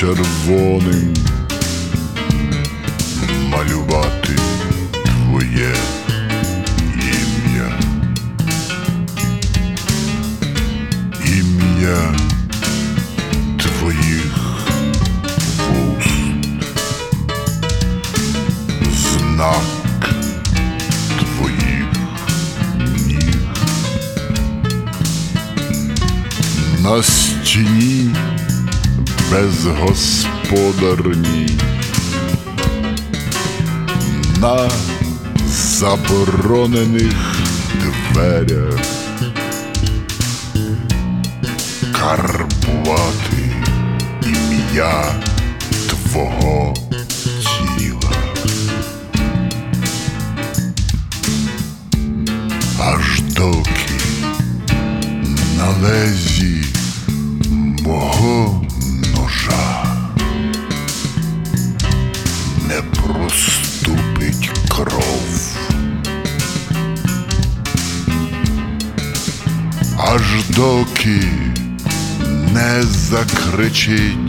червоним малювати твоє ім'я. Ім'я твоїх вуст, знак. На стіні безгосподарній, на заборонених дверях карбувати ім'я твого тіла. Аж доки на доки не закричить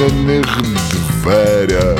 заборонених дверях. карбувати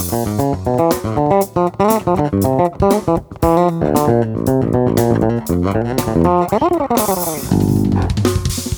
Thank you.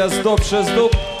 wyjazd do przez dup.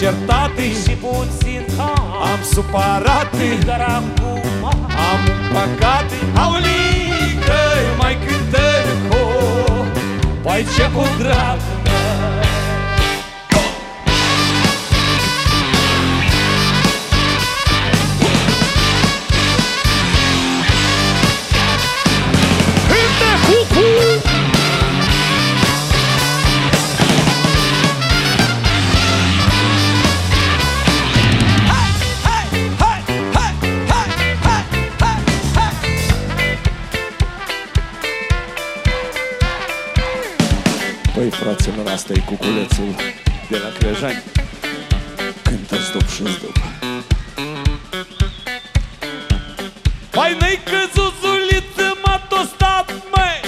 Certat și puțin cam Am supărat Dar acum Am un păcat Aulică mai cântă cu. Păi ce cu drag Păi fraților, asta e cuculețul de la Crejani. Cântă stop și stop. Păi n-ai căzut zuliță, m-a tostat, măi!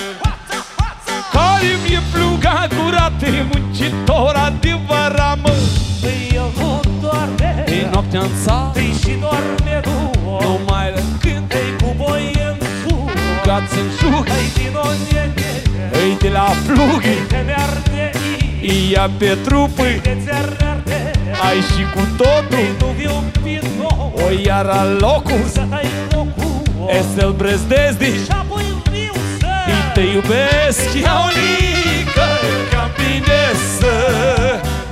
Care mi-e pluga curată, muncitor adevărat, mă! Păi eu doarme. E noaptea în țară, Păi și doarme nu nu mai le cânt. Păi cu boi în sus Gați în jug, Păi din o nene îi de la plugă Te mi-arde Ia pe trupă, Te ți-ar arde ai și cu totul. Nu viu prin nou O iara locul, Să dai locul. E să-l brăzdezi. Și apoi vreau să Și te iubesc, Iaulică, ca bine să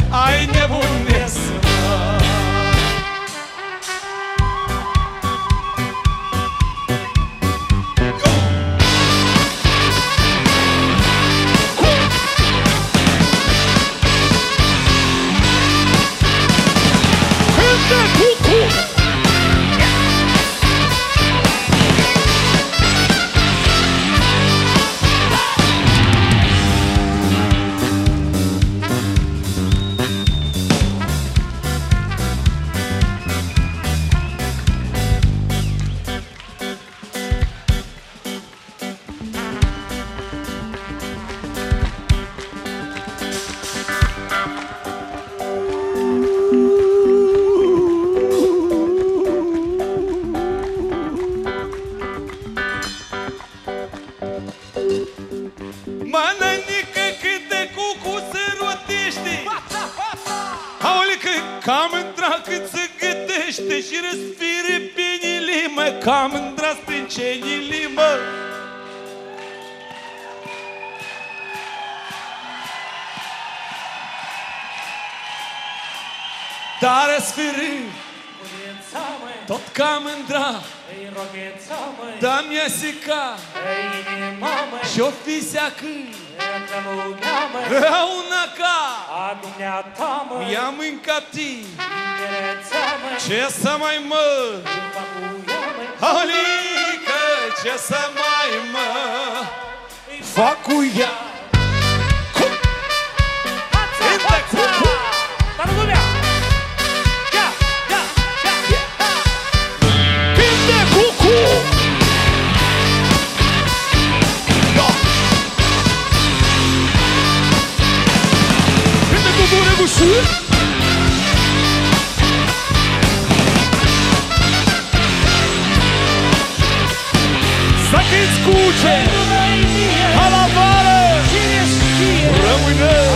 ai nebunesc măi, răuna ca, a dumneata, măi, i-am mâncat-i, tinereța, măi, ce să mai mă, urma cu ea, măi, Alică, ce să mai mă? Fac cu ea? Hața, Index, hața! cu- see? Sakit kůče! Halabale! Römujeme!